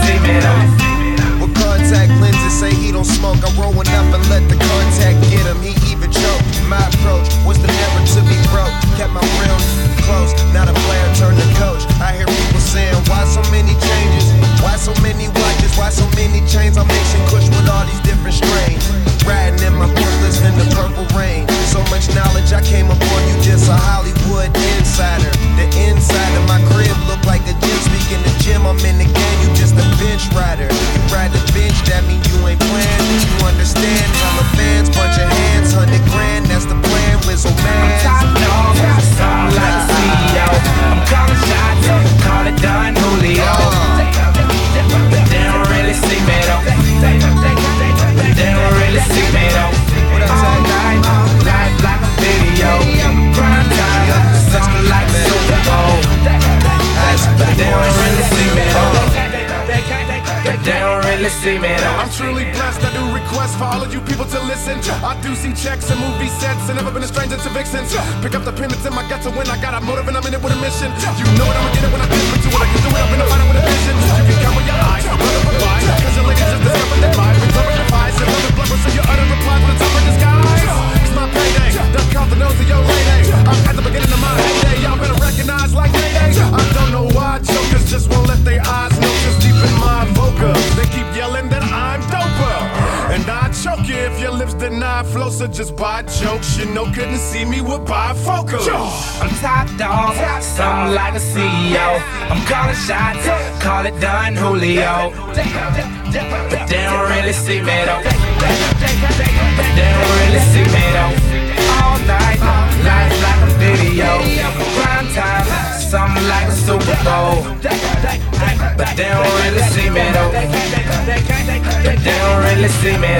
see. With contact lenses, say he don't smoke. I'm rolling up and let the contact get him. He even joke. My pro I'm truly blessed. I do request for all of you people to listen. I do see checks and movie sets, and never been a stranger to vixens. Pick up the pen, it's in my gut to win. I got a motive and I'm in it with a mission. You know it, I'ma get it when I dip into it. I can do it up in the final with a vision. You can your lips deny flow, so just buy jokes. You know, couldn't see me with bifocals. I'm top dog, something like a CEO. I'm calling shots, call it done, Julio. But they don't really see me though. They don't really see me though. All night, life like a video. Prime time, something like a Super Bowl. But they don't really see me though. They don't really see me